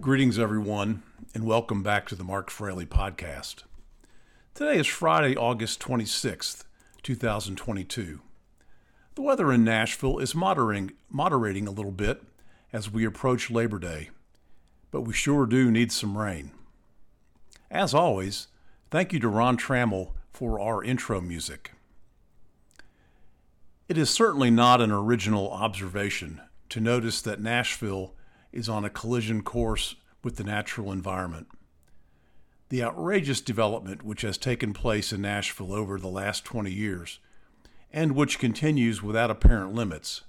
Greetings, everyone, and welcome back to the Mark Fraley podcast. Today is Friday, August 26th, 2022. The weather in Nashville is moderating, moderating a little bit as we approach Labor Day, but we sure do need some rain. As always, thank you to Ron Trammell for our intro music. It is certainly not an original observation to notice that Nashville is on a collision course with the natural environment. The outrageous development which has taken place in Nashville over the last 20 years, and which continues without apparent limits,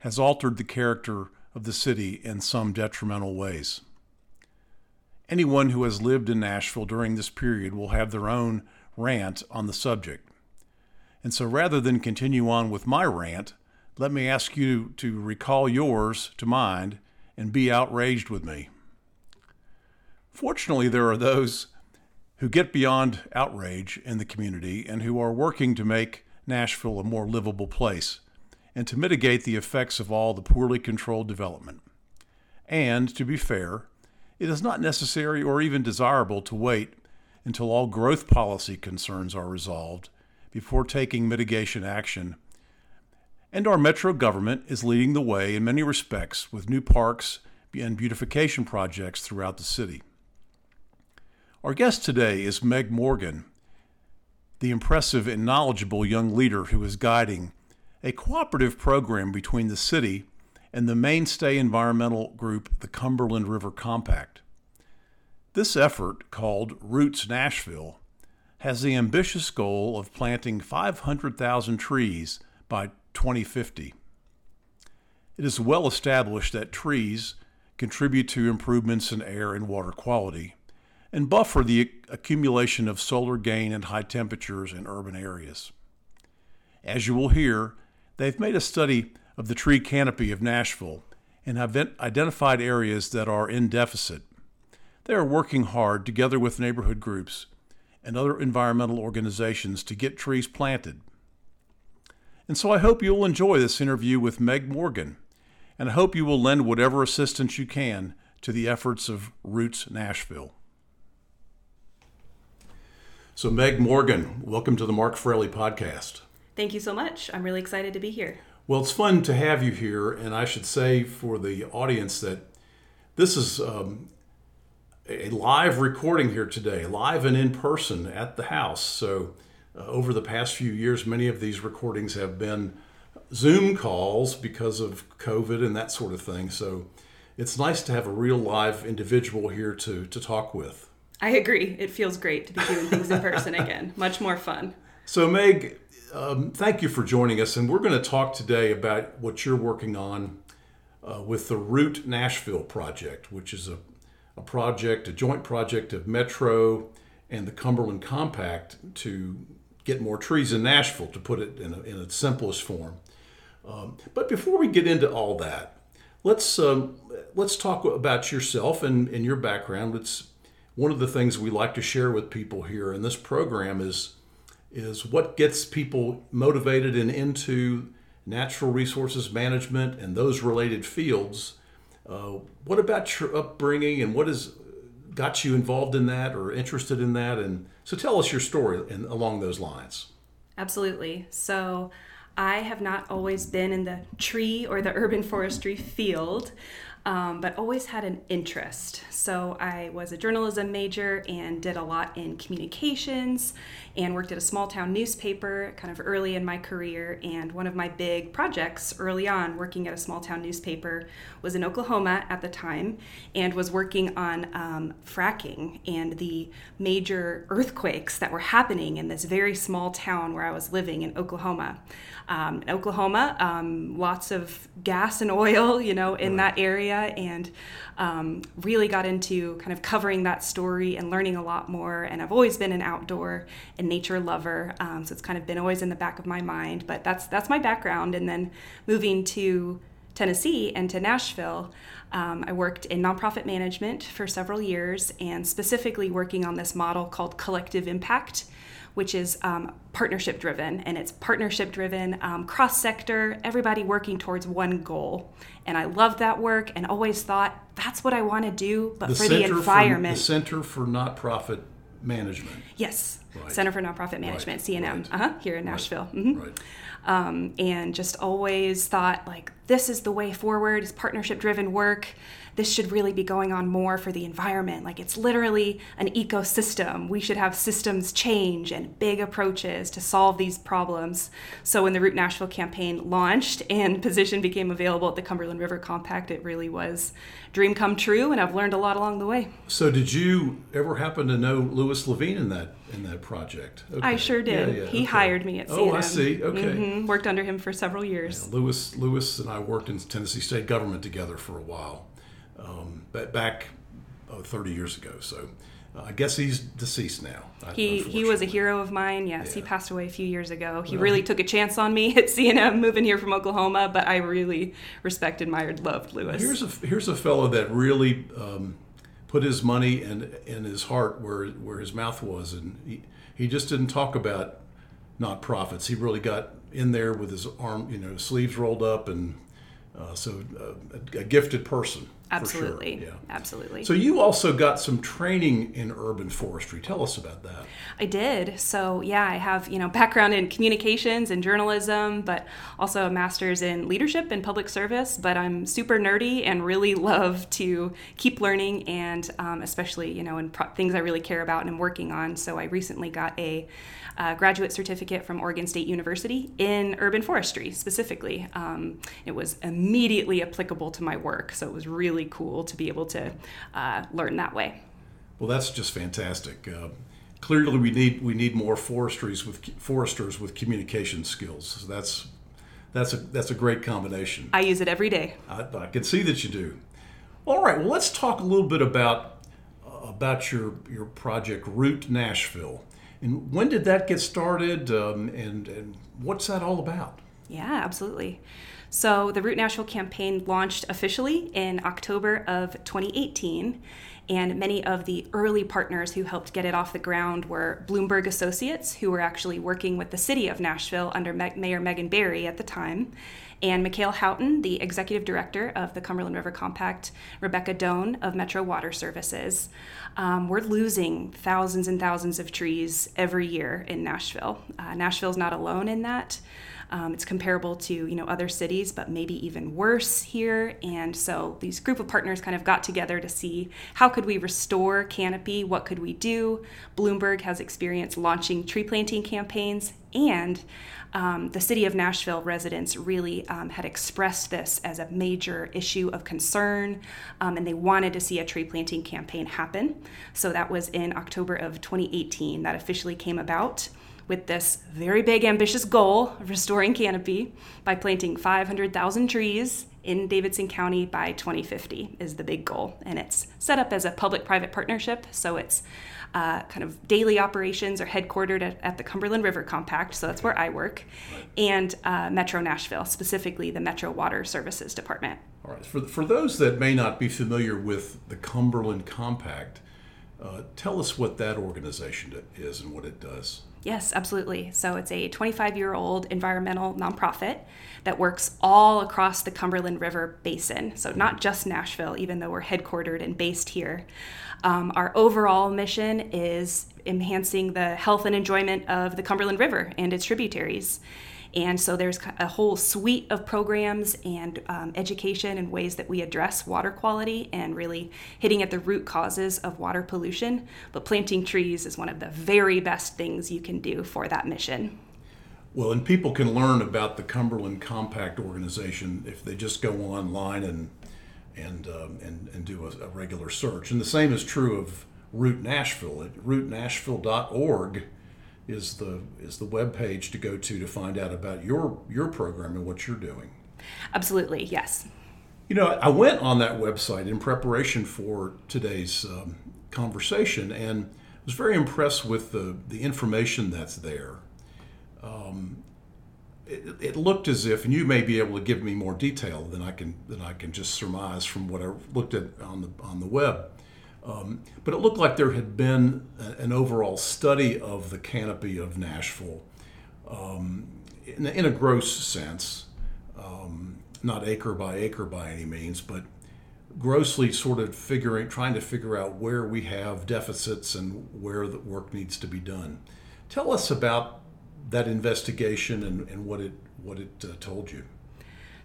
has altered the character of the city in some detrimental ways. Anyone who has lived in Nashville during this period will have their own rant on the subject. And so rather than continue on with my rant, let me ask you to recall yours to mind and be outraged with me. Fortunately, there are those who get beyond outrage in the community and who are working to make Nashville a more livable place and to mitigate the effects of all the poorly controlled development. And, to be fair, it is not necessary or even desirable to wait until all growth policy concerns are resolved before taking mitigation action. And our metro government is leading the way in many respects with new parks and beautification projects throughout the city. Our guest today is Meg Morgan, the impressive and knowledgeable young leader who is guiding a cooperative program between the city and the mainstay environmental group, the Cumberland River Compact. This effort, called Roots Nashville, has the ambitious goal of planting 500,000 trees by 2050. It is well established that trees contribute to improvements in air and water quality and buffer the accumulation of solar gain and high temperatures in urban areas. As you will hear, they've made a study of the tree canopy of Nashville and have identified areas that are in deficit. They are working hard together with neighborhood groups and other environmental organizations to get trees planted. And so I hope you'll enjoy this interview with Meg Morgan, and I hope you will lend whatever assistance you can to the efforts of Roots Nashville. So, Meg Morgan, welcome to the Mark Fraley podcast. Thank you so much. I'm really excited to be here. Well, it's fun to have you here, and I should say for the audience that this is um, a live recording here today, live and in person at the house. So, uh, over the past few years, many of these recordings have been Zoom calls because of COVID and that sort of thing. So, it's nice to have a real live individual here to, to talk with. I agree. It feels great to be doing things in person again. Much more fun. So, Meg, um, thank you for joining us. And we're going to talk today about what you're working on uh, with the Root Nashville project, which is a, a project, a joint project of Metro and the Cumberland Compact to get more trees in Nashville, to put it in, a, in its simplest form. Um, but before we get into all that, let's um, let's talk about yourself and, and your background. Let's one of the things we like to share with people here in this program is is what gets people motivated and into natural resources management and those related fields. Uh, what about your upbringing and what has got you involved in that or interested in that? And so tell us your story along those lines. Absolutely. So I have not always been in the tree or the urban forestry field um, but always had an interest. So I was a journalism major and did a lot in communications and worked at a small town newspaper kind of early in my career. And one of my big projects early on working at a small town newspaper was in Oklahoma at the time and was working on um, fracking and the major earthquakes that were happening in this very small town where I was living in Oklahoma. Um, in Oklahoma, um, lots of gas and oil, you know, in right. that area and um, really got into kind of covering that story and learning a lot more. And I've always been an outdoor and nature lover, um, so it's kind of been always in the back of my mind. But that's that's my background. And then moving to Tennessee and to Nashville, um, I worked in nonprofit management for several years and specifically working on this model called collective impact which is um, partnership driven. And it's partnership driven, um, cross sector, everybody working towards one goal. And I loved that work and always thought that's what I want to do, but the for the environment. For, the Center for Nonprofit Management. Yes, right. Center for Nonprofit Management, right. CNM, right. uh-huh, here in Nashville. Mm-hmm. Right. Um, and just always thought like this is the way forward is partnership driven work this should really be going on more for the environment. Like it's literally an ecosystem. We should have systems change and big approaches to solve these problems. So when the Root Nashville campaign launched and position became available at the Cumberland River Compact, it really was dream come true, and I've learned a lot along the way. So did you ever happen to know Louis Levine in that in that project? Okay. I sure did. Yeah, yeah, he okay. hired me at CNM. Oh, I see. Okay. Mm-hmm. Worked under him for several years. Yeah, Louis, Louis and I worked in Tennessee state government together for a while um, back oh, 30 years ago. So uh, I guess he's deceased now. He he was a hero of mine. Yes, yeah. he passed away a few years ago. He well, really took a chance on me at CNM moving here from Oklahoma, but I really respected, admired, loved Louis. Here's a here's a fellow that really um, put his money and and his heart where where his mouth was, and he, he just didn't talk about not profits. He really got in there with his arm, you know, sleeves rolled up, and uh, so uh, a, a gifted person. Absolutely. Sure. Yeah. Absolutely. So you also got some training in urban forestry. Tell us about that. I did. So yeah, I have, you know, background in communications and journalism, but also a master's in leadership and public service, but I'm super nerdy and really love to keep learning and um, especially, you know, in pro- things I really care about and am working on. So I recently got a uh, graduate certificate from Oregon State University in urban forestry specifically. Um, it was immediately applicable to my work, so it was really cool to be able to uh, learn that way. Well, that's just fantastic. Uh, clearly, we need we need more forestries with foresters with communication skills. So that's that's a that's a great combination. I use it every day. I, I can see that you do. All right. Well, let's talk a little bit about uh, about your your project Root Nashville. And when did that get started? Um, and, and what's that all about? Yeah, absolutely. So the Root Nashville campaign launched officially in October of 2018. And many of the early partners who helped get it off the ground were Bloomberg Associates, who were actually working with the city of Nashville under Mayor Megan Barry at the time, and Mekayle Houghton, the executive director of the Cumberland River Compact, Rebecca Dohn of Metro Water Services. Um, we're losing thousands and thousands of trees every year in Nashville. Uh, Nashville's not alone in that. Um, it's comparable to you know other cities, but maybe even worse here. And so these group of partners kind of got together to see how could we restore canopy, what could we do. Bloomberg has experience launching tree planting campaigns, and um, the city of Nashville residents really um, had expressed this as a major issue of concern, um, and they wanted to see a tree planting campaign happen. So that was in October of 2018 that officially came about with this very big, ambitious goal of restoring canopy by planting 500,000 trees in Davidson County by 2050 is the big goal. And it's set up as a public private partnership, so it's uh, kind of daily operations are headquartered at, at, the Cumberland River Compact, so that's where I work, and uh, Metro Nashville, specifically the Metro Water Services Department. All right. For, for those that may not be familiar with the Cumberland Compact, uh, tell us what that organization is and what it does. Yes, absolutely. So it's a 25 year old environmental nonprofit that works all across the Cumberland River Basin. So not just Nashville, even though we're headquartered and based here. Um, our overall mission is enhancing the health and enjoyment of the Cumberland River and its tributaries. And so there's a whole suite of programs and um, education and ways that we address water quality and really hitting at the root causes of water pollution. But planting trees is one of the very best things you can do for that mission. Well, and people can learn about the Cumberland Compact organization if they just go online and and um, and, and do a, a, regular search. And the same is true of Root Nashville at rootnashville.org is the is the web page to go to to find out about your your program and what you're doing. Absolutely, yes. You know, I went on that website in preparation for today's um, conversation and was very impressed with the, the information that's there. Um, it, it, looked as if, and you may be able to give me more detail than I can than I can just surmise from what I looked at on the on the web. Um, but it looked like there had been a, an overall study of the canopy of Nashville um, in, in, a gross sense, um, not acre by acre by any means, but grossly sort of figuring, trying to figure out where we have deficits and where the work needs to be done. Tell us about that investigation and, and what it what it uh, told you.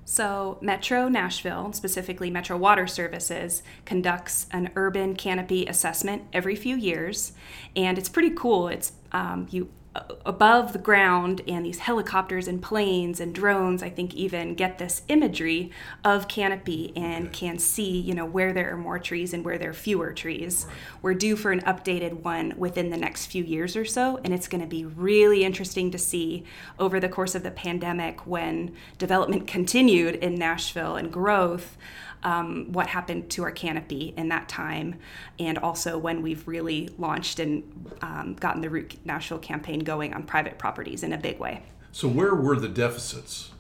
So, Metro Nashville, specifically Metro Water Services, conducts an urban canopy assessment every few years, and it's pretty cool. It's um, you above the ground and these helicopters and planes and drones i think even get this imagery of canopy and okay. can see you know where there are more trees and where there are fewer trees right. we're due for an updated one within the next few years or so and it's going to be really interesting to see over the course of the pandemic when development continued in nashville and growth um, what happened to our canopy in that time, and also when we've really launched and um, gotten the Root Nashville campaign going on private properties in a big way. So, where were the deficits?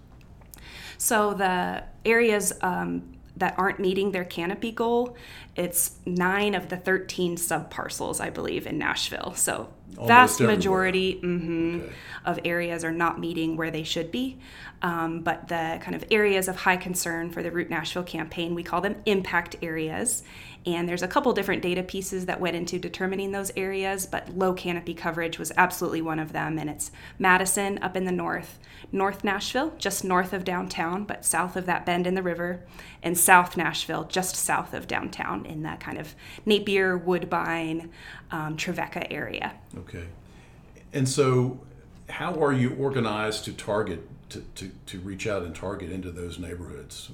So, the areas um, that aren't meeting their canopy goal, it's nine of the 13 subparcels, I believe, in Nashville. So, Almost vast majority mm-hmm, okay. of areas are not meeting where they should be. Um, but the kind of areas of high concern for the Root Nashville campaign, we call them impact areas. And there's a couple different data pieces that went into determining those areas, but low canopy coverage was absolutely one of them. And it's Madison up in the north, North Nashville, just north of downtown, but south of that bend in the river, and South Nashville, just south of downtown in that kind of Napier, Woodbine, um, Trevecca area. Okay. And so, how are you organized to target to, to, to reach out and target into those neighborhoods?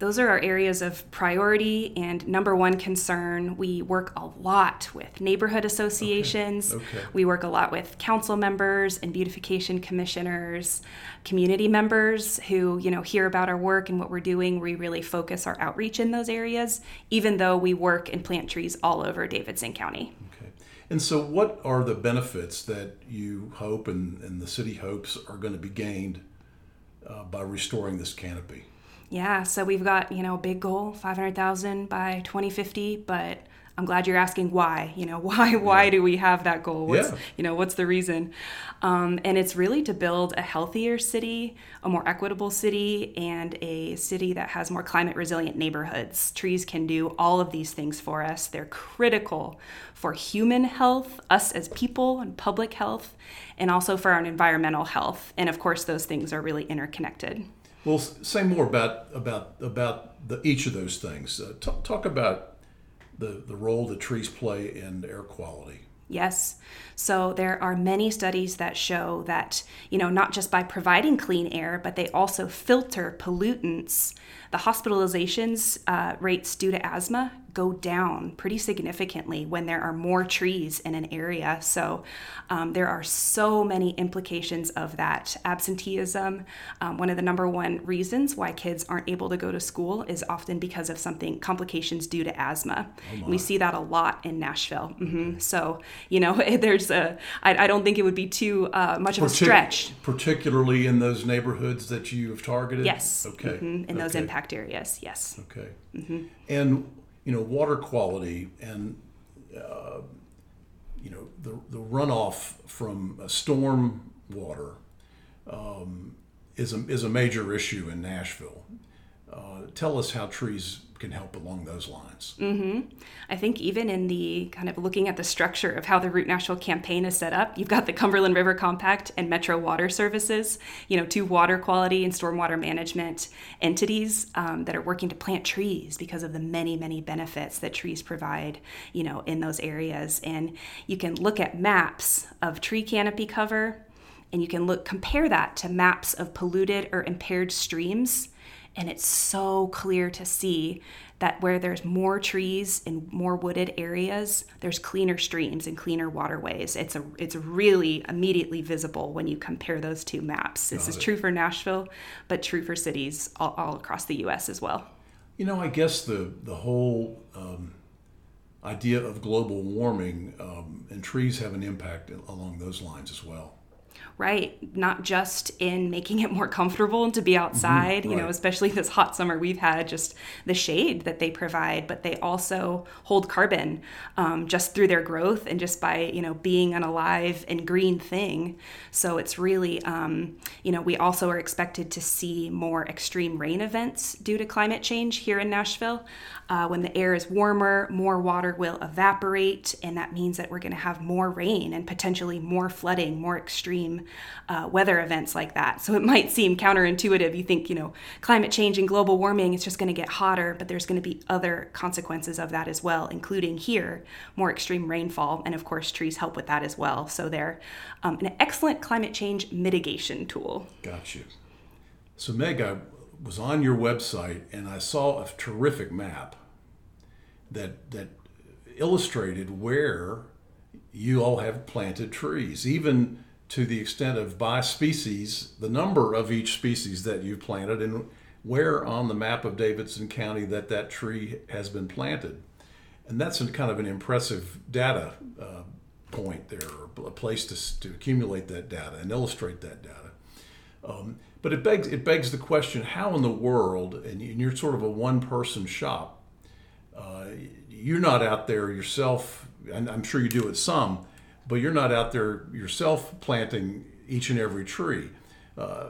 Those are our areas of priority and number one concern. We work a lot with neighborhood associations. Okay. Okay. We work a lot with council members and beautification commissioners, community members who, you know, hear about our work and what we're doing. We really focus our outreach in those areas, even though we work and plant trees all over Davidson County. Okay. And so, what are the benefits that you hope and, and the city hopes are going to be gained uh, by restoring this canopy? Yeah, so we've got you know a big goal, five hundred thousand by twenty fifty, but I'm glad you're asking why. You know, why why yeah. do we have that goal? What's yeah. you know what's the reason? Um, and it's really to build a healthier city, a more equitable city, and a city that has more climate resilient neighborhoods. Trees can do all of these things for us. They're critical for human health, us as people, and public health, and also for our environmental health. And of course, those things are really interconnected. Well, say more about about about the, each of those things. Uh, talk, talk about the, the role that trees play in air quality. Yes. So there are many studies that show that, you know, not just by providing clean air, but they also filter pollutants. The hospitalizations uh, rates due to asthma go down pretty significantly when there are more trees in an area. So um, there are so many implications of that. Absenteeism, um, one of the number one reasons why kids aren't able to go to school is often because of something, complications due to asthma. Oh we see that a lot in Nashville. Mm-hmm. So, you know, there's a, I, I don't think it would be too uh, much of Partic- a stretch. Particularly in those neighborhoods that you have targeted? Yes. Okay. Mm-hmm. In okay. those impact areas, yes. Okay. Mm-hmm. And you know, water quality and uh, you know the the runoff from storm water um, is a is a major issue in Nashville. Uh, tell us how trees can help along those lines. Mm-hmm. I think even in the kind of looking at the structure of how the Root Nashville campaign is set up, you've got the Cumberland River Compact and Metro Water Services, you know, two water quality and stormwater management entities um, that are working to plant trees because of the many, many benefits that trees provide, you know, in those areas. And you can look at maps of tree canopy cover and you can look compare that to maps of polluted or impaired streams And it's so clear to see that where there's more trees in more wooded areas, there's cleaner streams and cleaner waterways. It's a it's really immediately visible when you compare those two maps. This Got is it. true for Nashville, but true for cities all, all, across the U.S. as well. You know, I guess the the whole um, idea of global warming um, and trees have an impact along those lines as well right? Not just in making it more comfortable to be mm-hmm. outside, mm-hmm, right. you know, especially this hot summer we've had, just the shade that they provide, but they also hold carbon um, just through their growth and just by, you know, being an alive and green thing. So it's really, um, you know, we also are expected to see more extreme rain events due to climate change here in Nashville. Uh, when the air is warmer, more water will evaporate, and that means that we're going to have more rain and potentially more flooding, more extreme uh, weather events like that. So it might seem counterintuitive. You think, you know, climate change and global warming, it's just going to get hotter, but there's going to be other consequences of that as well, including here, more extreme rainfall. And of course, trees help with that as well. So they're um, an excellent climate change mitigation tool. Got you. So, Meg, I was on your website and I saw a terrific map that, that illustrated where you all have planted trees, even to the extent of by species, the number of each species that you've planted, and where on the map of Davidson County that that tree has been planted. And that's kind of an impressive data uh, point there, a place to, to accumulate that data and illustrate that data. Um, but it begs it begs the question: How in the world, and you're sort of a one person shop, uh, you're not out there yourself. And I'm sure you do it some, but you're not out there yourself planting each and every tree. Uh,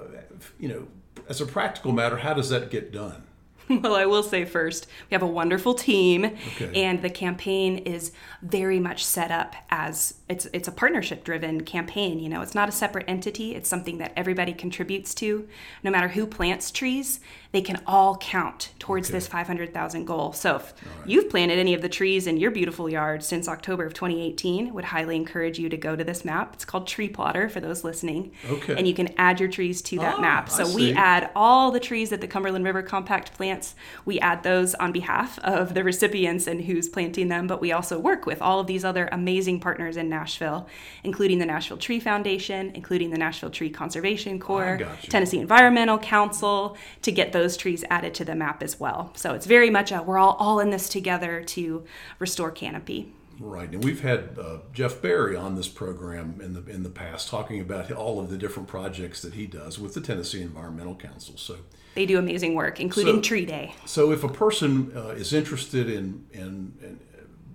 you know, as a practical matter, how does that get done? well, I will say first, we have a wonderful team, okay. and the campaign is very much set up as it's it's a partnership driven campaign. You know, it's not a separate entity. It's something that everybody contributes to. No matter who plants trees, they can all count towards okay. this 500,000 goal. So if right. you've planted any of the trees in your beautiful yard since October of 2018, would highly encourage you to go to this map. It's called Tree Plotter for those listening. Okay. And you can add your trees to that ah, map. So we add all the trees that the Cumberland River Compact plants. We add those on behalf of the recipients and who's planting them, but we also work with all of these other amazing partners in Nashville, including the Nashville Tree Foundation, including the Nashville Tree Conservation Corps, Tennessee Environmental Council to get those trees added to the map as well. So it's very much a we're all, all in this together to restore canopy. Right, and we've had uh, Jeff Barry on this program in the in the past talking about all of the different projects that he does with the Tennessee Environmental Council. So they do amazing work, including so, Tree Day. So if a person uh, is interested in, in, in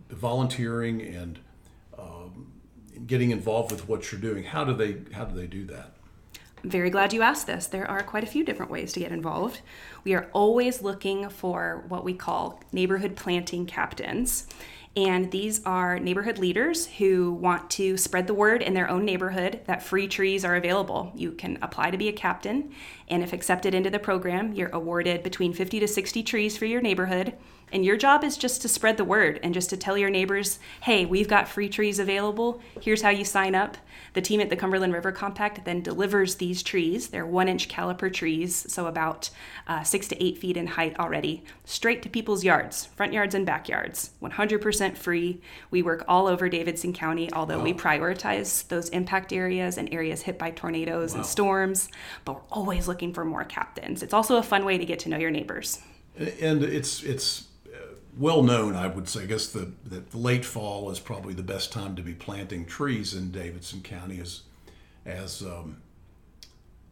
volunteering and um, getting involved with what you're doing, how do they how do they do that? I'm very glad you asked this. There are quite a few different ways to get involved. We are always looking for what we call neighborhood planting captains. And these are neighborhood leaders who want to spread the word in their own neighborhood that free trees are available. You can apply to be a captain, and if accepted into the program, you're awarded between 50 to 60 trees for your neighborhood. And your job is just to spread the word and just to tell your neighbors, hey, we've got free trees available. Here's how you sign up. The team at the Cumberland River Compact then delivers these trees. They're one inch caliper trees, so about uh, six to eight feet in height already, straight to people's yards, front yards and backyards. 100% free. We work all over Davidson County, although wow. we prioritize those impact areas and areas hit by tornadoes wow. and storms, but we're always looking for more captains. It's also a fun way to get to know your neighbors. And it's it's well known, I would say. I guess the, that the late fall is probably the best time to be planting trees in Davidson County, as as um,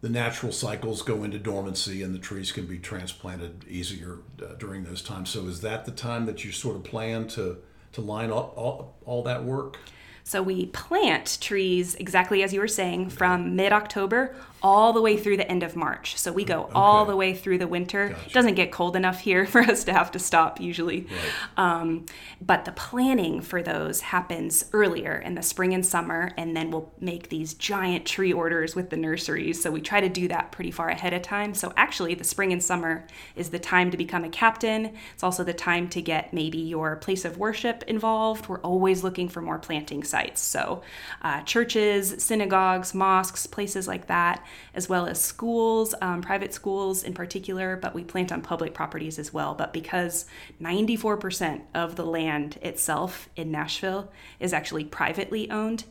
the natural cycles go into dormancy and the trees can be transplanted easier uh, during those times. So, is that the time that you sort of plan to to line up all, all that work? So we plant trees exactly as you were saying from mid October all the way through the end of March. So we go okay. all the way through the winter. Gotcha. It doesn't get cold enough here for us to have to stop usually. Right. Um, but the planning for those happens earlier in the spring and summer, and then we'll make these giant tree orders with the nurseries. So we try to do that pretty far ahead of time. So actually, the spring and summer is the time to become a captain. It's also the time to get maybe your place of worship involved. We're always looking for more planting sites. So, uh, churches, synagogues, mosques, places like that, as well as schools, um, private schools in particular, but we plant on public properties as well. But because 94% of the land itself in Nashville is actually privately owned,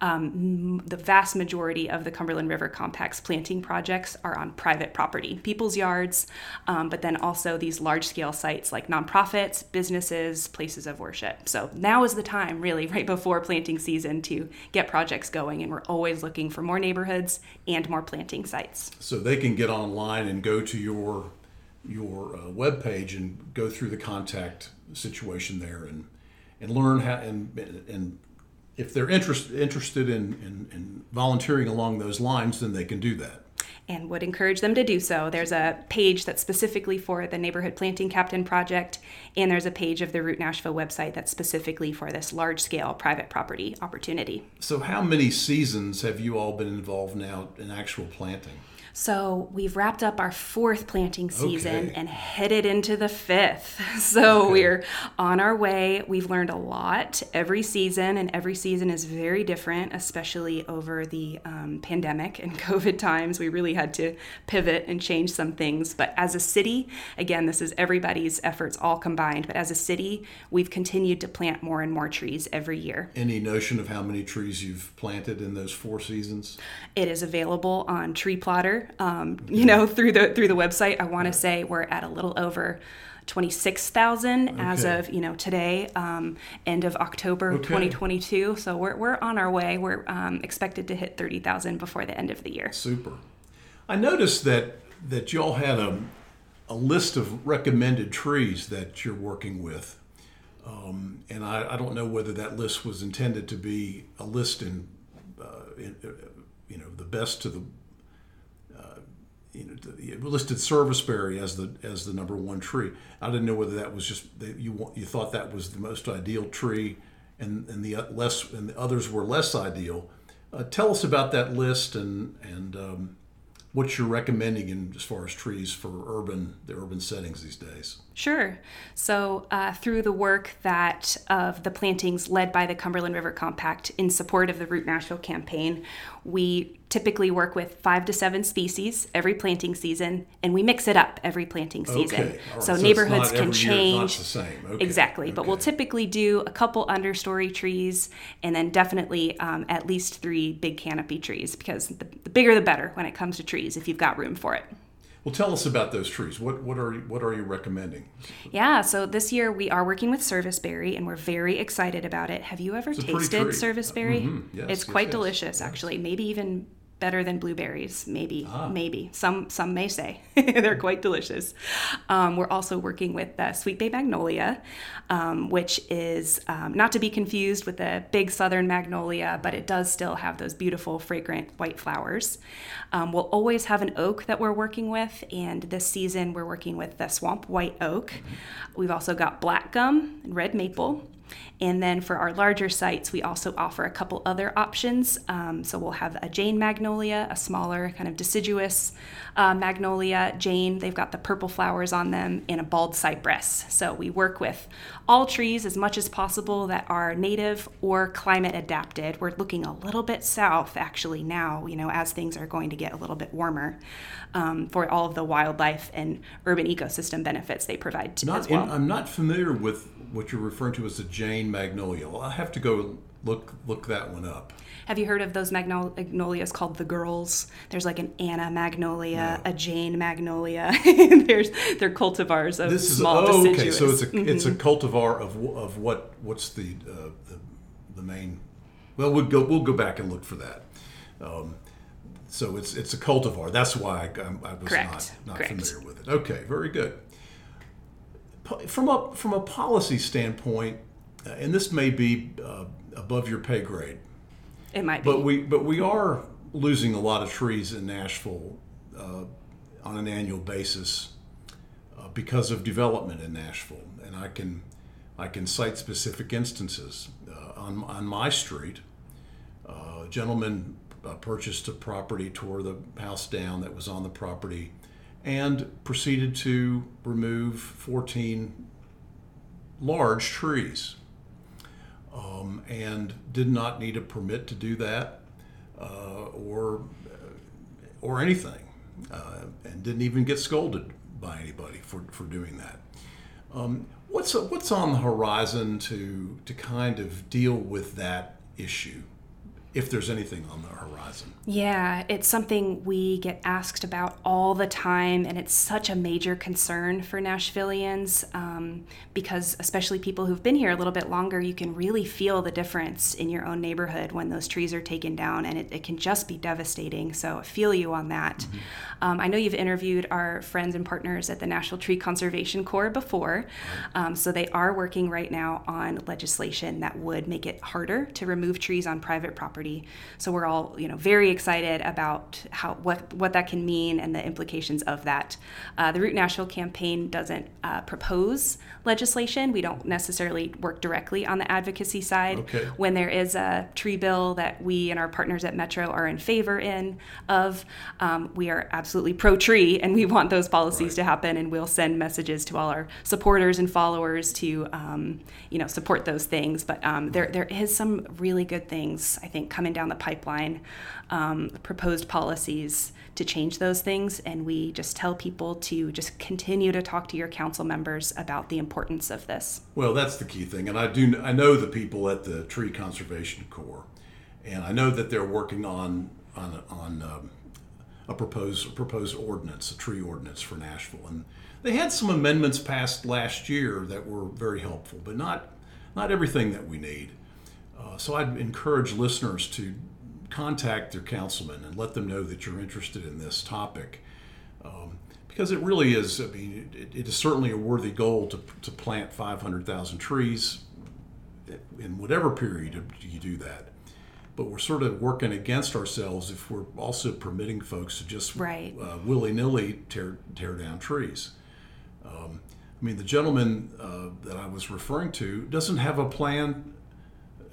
um, the vast majority of the Cumberland River Compact's planting projects are on private property, people's yards, um, but then also these large scale sites like nonprofits, businesses, places of worship. So now is the time, really, right before planting season, to get projects going. And we're always looking for more neighborhoods and more planting sites. So they can get online and go to your your uh, web page and go through the contact situation there and and learn how and and if they're interest, interested in, in, in volunteering along those lines, then they can do that and would encourage them to do so. There's a page that's specifically for the Neighborhood Planting Captain Project, and there's a page of the Root Nashville website that's specifically for this large scale private property opportunity. So, how many seasons have you all been involved now in actual planting? So we've wrapped up our fourth planting season okay. and headed into the fifth. So okay. we're on our way. We've learned a lot every season, and every season is very different, especially over the um, pandemic and COVID times. We really had to pivot and change some things. But as a city, again, this is everybody's efforts all combined. But as a city, we've continued to plant more and more trees every year. Any notion of how many trees you've planted in those four seasons? It is available on Tree Plotter um, you know, through the through the website. I want to say we're at a little over. 26,000 okay. as of you know today um, end of October okay. 2022 so we're, we're on our way we're um, expected to hit 30,000 before the end of the year super I noticed that that y'all had a, a list of recommended trees that you're working with um, and I, I, don't know whether that list was intended to be a list in, uh, in uh, you know the best to the you know, listed serviceberry as the as the number one tree. I didn't know whether that was just you you thought that was the most ideal tree, and and the less and the others were less ideal. Uh, tell us about that list and and um, what you're recommending in as far as trees for urban the urban settings these days. Sure. So, uh, through the work that of the plantings led by the Cumberland River Compact in support of the Root Nashville campaign, we typically work with five to seven species every planting season, and we mix it up every planting season. Okay. Right. So, so, neighborhoods can change. Okay. Exactly. Okay. But we'll typically do a couple understory trees, and then definitely um, at least three big canopy trees because the, the bigger the better when it comes to trees if you've got room for it. Well, tell us about those trees. What what are what are you recommending? Yeah, so this year we are working with serviceberry, and we're very excited about it. Have you ever tasted serviceberry? Mm-hmm. Yes, it's yes, quite yes, delicious, actually. Maybe even better than blueberries maybe ah. maybe. Some some may say they're quite delicious. Um, we're also working with uh, sweet bay magnolia um, which is um, not to be confused with the big southern magnolia but it does still have those beautiful fragrant white flowers. Um, we'll always have an oak that we're working with and this season we're working with the swamp white oak. Mm-hmm. we've also got black gum and red maple and then for our larger sites, we also offer a couple other options. Um, so we'll have a Jane magnolia, a smaller kind of deciduous uh, magnolia. Jane, they've got the purple flowers on them, and a bald cypress. So we work with all trees as much as possible that are native or climate adapted. We're looking a little bit south actually now, you know, as things are going to get a little bit warmer um, for all of the wildlife and urban ecosystem benefits they provide to, not, as well. I'm not familiar with what you're referring to as a Jane magnolia. Well, I have to go look look that one up. Have you heard of those magnolias called the girls? There's like an Anna magnolia, no. a Jane magnolia. There's they're cultivars of this is, small oh, deciduous. okay. So it's a mm-hmm. it's a cultivar of of what what's the, uh, the the main. Well, we'll go we'll go back and look for that. Um, so it's it's a cultivar. That's why I, I was Correct. not not Correct. familiar with it. Okay, very good from a from a policy standpoint, and this may be uh, above your pay grade. It might be. But we but we are losing a lot of trees in Nashville uh, on an annual basis uh, because of development in Nashville, and I can I can cite specific instances uh, on on my street. Uh, a gentleman purchased a property, tore the house down that was on the property and proceeded to remove 14 large trees. Um, and did not need a permit to do that uh, or or anything, uh, and didn't even get scolded by anybody for, for doing that. Um, what's what's on the horizon to to kind of deal with that issue? If there's anything on the horizon. Yeah, it's something we get asked about all the time, and it's such a major concern for Nashvillians um, because, especially people who've been here a little bit longer, you can really feel the difference in your own neighborhood when those trees are taken down, and it, it can just be devastating. So, I feel you on that. Mm-hmm. Um, I know you've interviewed our friends and partners at the Nashville Tree Conservation Corps before, um, so they are working right now on legislation that would make it harder to remove trees on private property property. So we're all, you know, very excited about how what what that can mean and the implications of that. Uh, the Root Nashville campaign doesn't uh, propose legislation. We don't necessarily work directly on the advocacy side. Okay. When there is a tree bill that we and our partners at Metro are in favor in of, um, we are absolutely pro tree, and we want those policies right. to happen. And we'll send messages to all our supporters and followers to, um, you know, support those things. But um, there there is some really good things I think coming down the pipeline, um, proposed policies to change those things. And we just tell people to just continue to talk to your council members about the importance of this. Well, that's the key thing. And I do I know the people at the Tree Conservation Corps, and I know that they're working on on on um, a proposed proposed ordinance, a tree ordinance for Nashville, and they had some amendments passed last year that were very helpful, but not not everything that we need. Uh, so I'd encourage listeners to contact their councilman and let them know that you're interested in this topic. Um, because it really is, I mean, it, it is certainly a worthy goal to, to plant 500,000 trees in whatever period you do that. But we're sort of working against ourselves if we're also permitting folks to just right. uh, willy nilly tear, tear down trees. Um, I mean, the gentleman uh, that I was referring to doesn't have a plan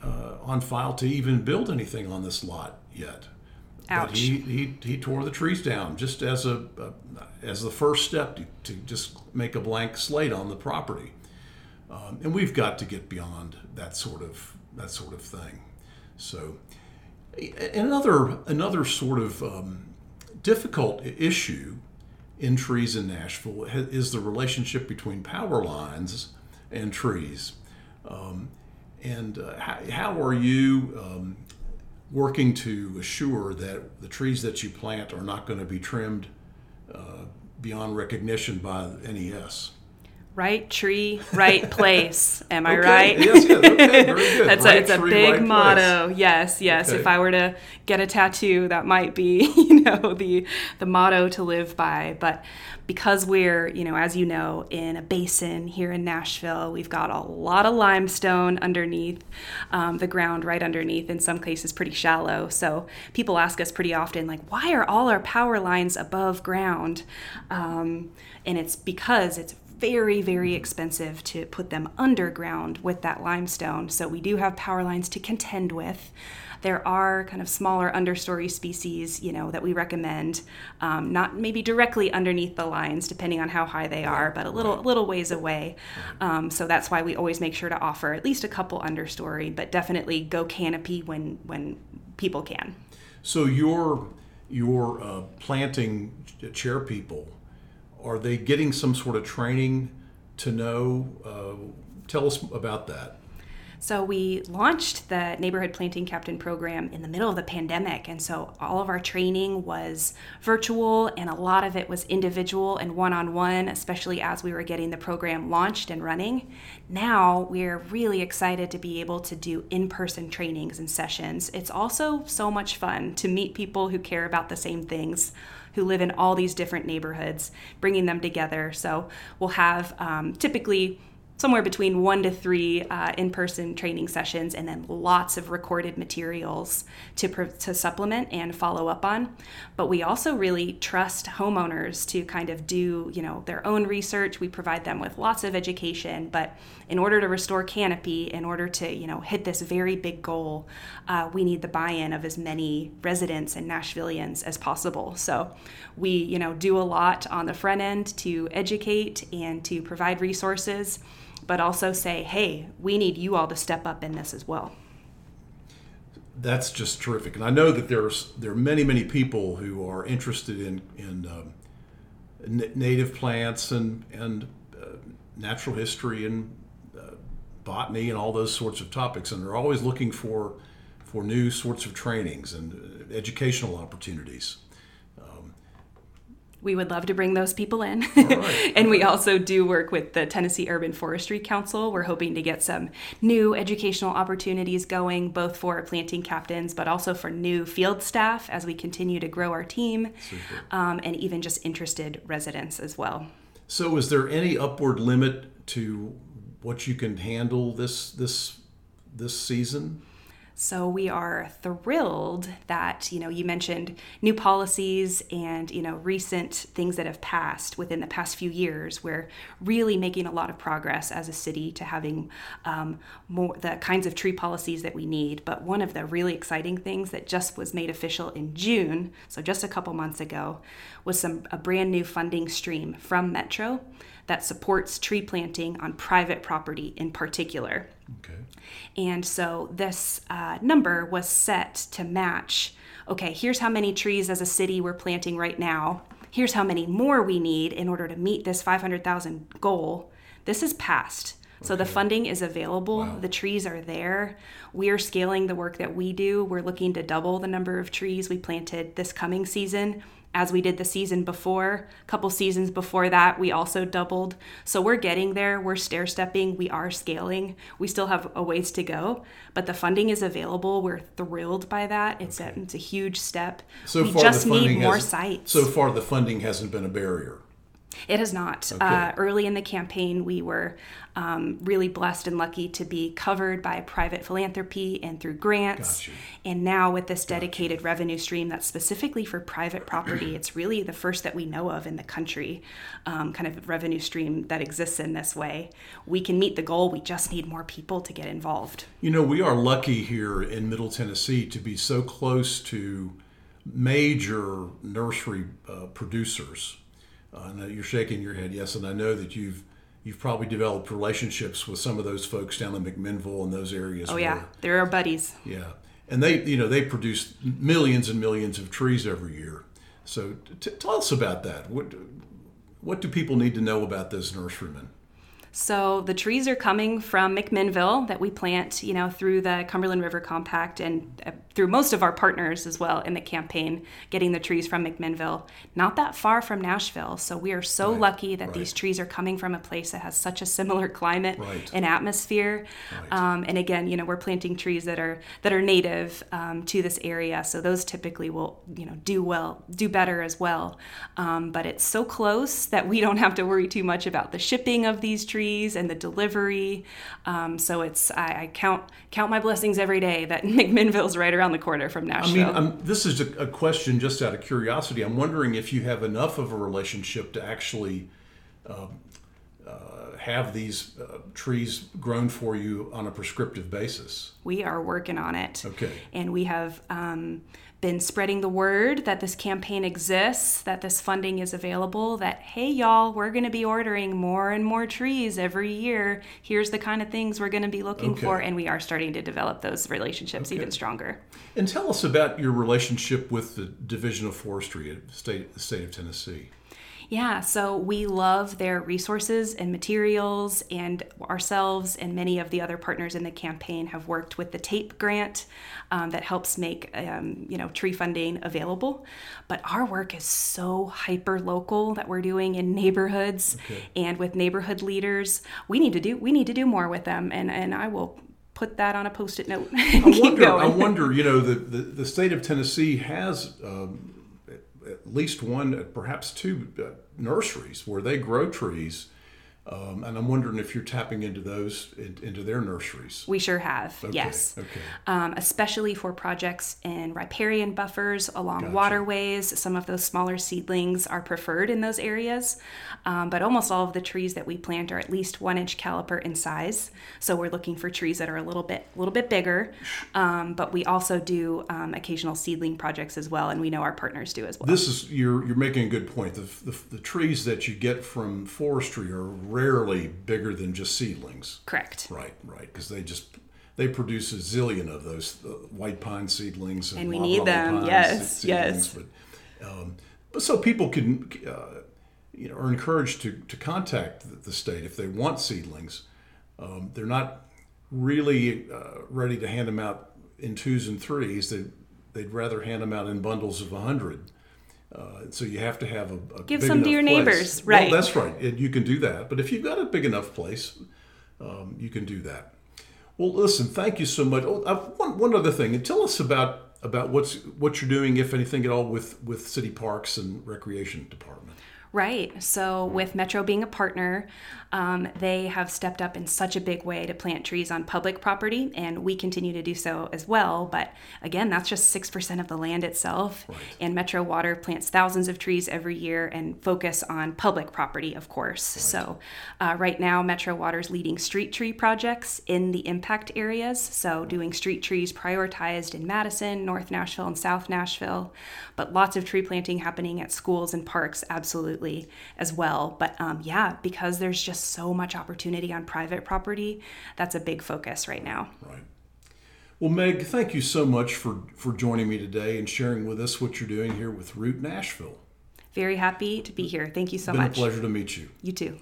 uh, on file to even build anything on this lot yet. Ouch. But he, he, he tore the trees down just as a, a as the first step to, to, just make a blank slate on the property. Um, and we've got to get beyond that sort of that sort of thing. So another another sort of um, difficult issue in trees in Nashville is the relationship between power lines and trees. Um, and uh, how, how, are you um, working to assure that the trees that you plant are not going to be trimmed uh, beyond recognition by NES? Right tree, right place. Am I okay. right? Yes, yes. Okay, very good. That's right a, it's tree, a big right motto. Place. Yes, yes. Okay. If I were to get a tattoo, that might be, you know, the the motto to live by. But because we're, you know, as you know, in a basin here in Nashville, we've got a lot of limestone underneath um, the ground, right underneath. In some cases, pretty shallow. So people ask us pretty often, like, why are all our power lines above ground? Um, and it's because it's very, very expensive to put them underground with that limestone. So we do have power lines to contend with. There are kind of smaller understory species, you know, that we recommend, um, not maybe directly underneath the lines, depending on how high they are, but a little little ways away. Um, so that's why we always make sure to offer at least a couple understory, but definitely go canopy when when people can. So your your uh, planting chair people are they getting some sort of training to know? Uh, tell us about that. So we launched the neighborhood planting captain program in the middle of the pandemic and so all of our training was virtual and a lot of it was individual and one-on-one especially as we were getting the program launched and running. Now we're really excited to be able to do in-person trainings and sessions. It's also so much fun to meet people who care about the same things who live in all these different neighborhoods, bringing them together. So we'll have um, typically somewhere between one to three uh, in-person training sessions and then lots of recorded materials to, to supplement and follow up on but we also really trust homeowners to kind of do you know their own research we provide them with lots of education but in order to restore canopy in order to you know hit this very big goal uh, we need the buy-in of as many residents and nashvillians as possible so we you know do a lot on the front end to educate and to provide resources but also say, hey, we need you all to step up in this as well. that's just terrific. And I know that there's there are many many people who are interested in in um, n- native plants and and uh, natural history and botany and all those sorts of topics, and they're always looking for for new sorts of trainings and uh, educational opportunities. we would love to bring those people in. right. and we also do work with the Tennessee Urban Forestry Council. We're hoping to get some new educational opportunities going, both for planting captains, but also for new field staff as we continue to grow our team, um, and even just interested residents as well. So, is there any upward limit to what you can handle this this this season? So we are thrilled that, you know, you mentioned new policies and, you know, recent things that have passed within the past few years. We're really making a lot of progress as a city to having um, more the kinds of tree policies that we need. But one of the really exciting things that just was made official in June, so just a couple months ago, was some a brand new funding stream from Metro that supports tree planting on private property in particular. Okay. And so this uh, number was set to match okay, here's how many trees as a city we're planting right now. Here's how many more we need in order to meet this 500,000 goal. This is passed. So the funding is available, Wow. the trees are there. We are scaling the work that we do. We're looking to double the number of trees we planted this coming season as we did the season before. A couple seasons before that, we also doubled. So we're getting there. We're stair stepping. We are scaling. We still have a ways to go, but the funding is available. We're thrilled by that. It's, a, it's a huge step. So we far, just need more sites. So far, the funding hasn't been a barrier. It has not. Uh, early in the campaign, we were um, really blessed and lucky to be covered by private philanthropy and through grants. Gotcha. And now, with this dedicated revenue stream that's specifically for private property, it's really the first that we know of in the country, um, kind of revenue stream that exists in this way. We can meet the goal, we just need more people to get involved. You know, we are lucky here in Middle Tennessee to be so close to major nursery uh, producers. Uh, you're shaking your head, yes, and I know that you've you've probably developed relationships with some of those folks down in McMinnville and those areas. Oh, yeah, they're our buddies. yeah, and they you know they produce millions and millions of trees every year. So t- tell us about that. What what do people need to know about those nurserymen? So the trees are coming from McMinnville that we plant, you know, through the Cumberland River Compact and uh, through most of our partners as well in the campaign, getting the trees from McMinnville. Not that far from Nashville, so we are so Right, lucky that right. these trees are coming from a place that has such a similar climate Right. and atmosphere. Um, and again, you know, we're planting trees that are that are native um, to this area, so those typically will, you know, do well, do better as well. Um, but it's so close that we don't have to worry too much about the shipping of these trees and the delivery. Um, so it's I, I count count my blessings every day that McMinnville's right around the corner from Nashville. I mean, um, this is a, a question just out of curiosity. I'm wondering if you have enough of a relationship to actually um, uh, have these uh, trees grown for you on a prescriptive basis. we are working on it. Okay. And we have um, been spreading the word that this campaign exists, that this funding is available, that, hey, y'all, we're going to be ordering more and more trees every year. Here's the kind of things we're going to be looking Okay. for. And we are starting to develop those relationships even stronger. And tell us about your relationship with the Division of Forestry at the state, the state of Tennessee. Yeah, so we love their resources and materials, and ourselves and many of the other partners in the campaign have worked with the TAPE grant um, that helps make um, you know tree funding available. But our work is so hyper local that we're doing in neighborhoods Okay. and with neighborhood leaders. We need to do we need to do more with them, and and I will put that on a post-it note I keep wonder, I wonder, you know, the, the, the state of Tennessee has um, at, least one, perhaps two uh, nurseries where they grow trees. Um, and I'm wondering if you're tapping into those, in, into their nurseries. We sure have, Okay, yes. okay. Um, especially for projects in riparian buffers along Gotcha. waterways. Some of those smaller seedlings are preferred in those areas, um, but almost all of the trees that we plant are at least one inch caliper in size. So we're looking for trees that are a little bit, a little bit bigger. Um, but we also do um, occasional seedling projects as well, and we know our partners do as well. This is you're you're making a good point. The, the, the trees that you get from forestry are rarely bigger than just seedlings. Correct. Right, right, because they just they produce a zillion of those uh, white pine seedlings, and, and we need them. Yes, yes. But, um, but so people can, uh, you know, are encouraged to to contact the state if they want seedlings. Um, they're not really uh, ready to hand them out in twos and threes. They they'd rather hand them out in bundles of a hundred. Uh, so you have to have a, a give some to your place. neighbors, right? Well, that's right. and you can do that. But if you've got a big enough place, um, you can do that. Well, listen, thank you so much. Oh, uh, one, one other thing, and tell us about about what's what you're doing, if anything at all, with with city parks and recreation department. Right. So, with Metro being a partner, um, they have stepped up in such a big way to plant trees on public property, and we continue to do so as well. But again, that's just 6% of the land itself. Right. And Metro Water plants thousands of trees every year and focus on public property, of course. Right. So, uh, right now, Metro Water's leading street tree projects in the impact areas. So, doing street trees prioritized in Madison, North Nashville, and South Nashville. But lots of tree planting happening at schools and parks, absolutely as well. But um, yeah, because there's just so much opportunity on private property, that's a big focus right now. Right. Well, Meg, thank you so much for, for joining me today and sharing with us what you're doing here with Root Nashville. Very happy to be here. Thank you so Been much. a pleasure to meet you. You too.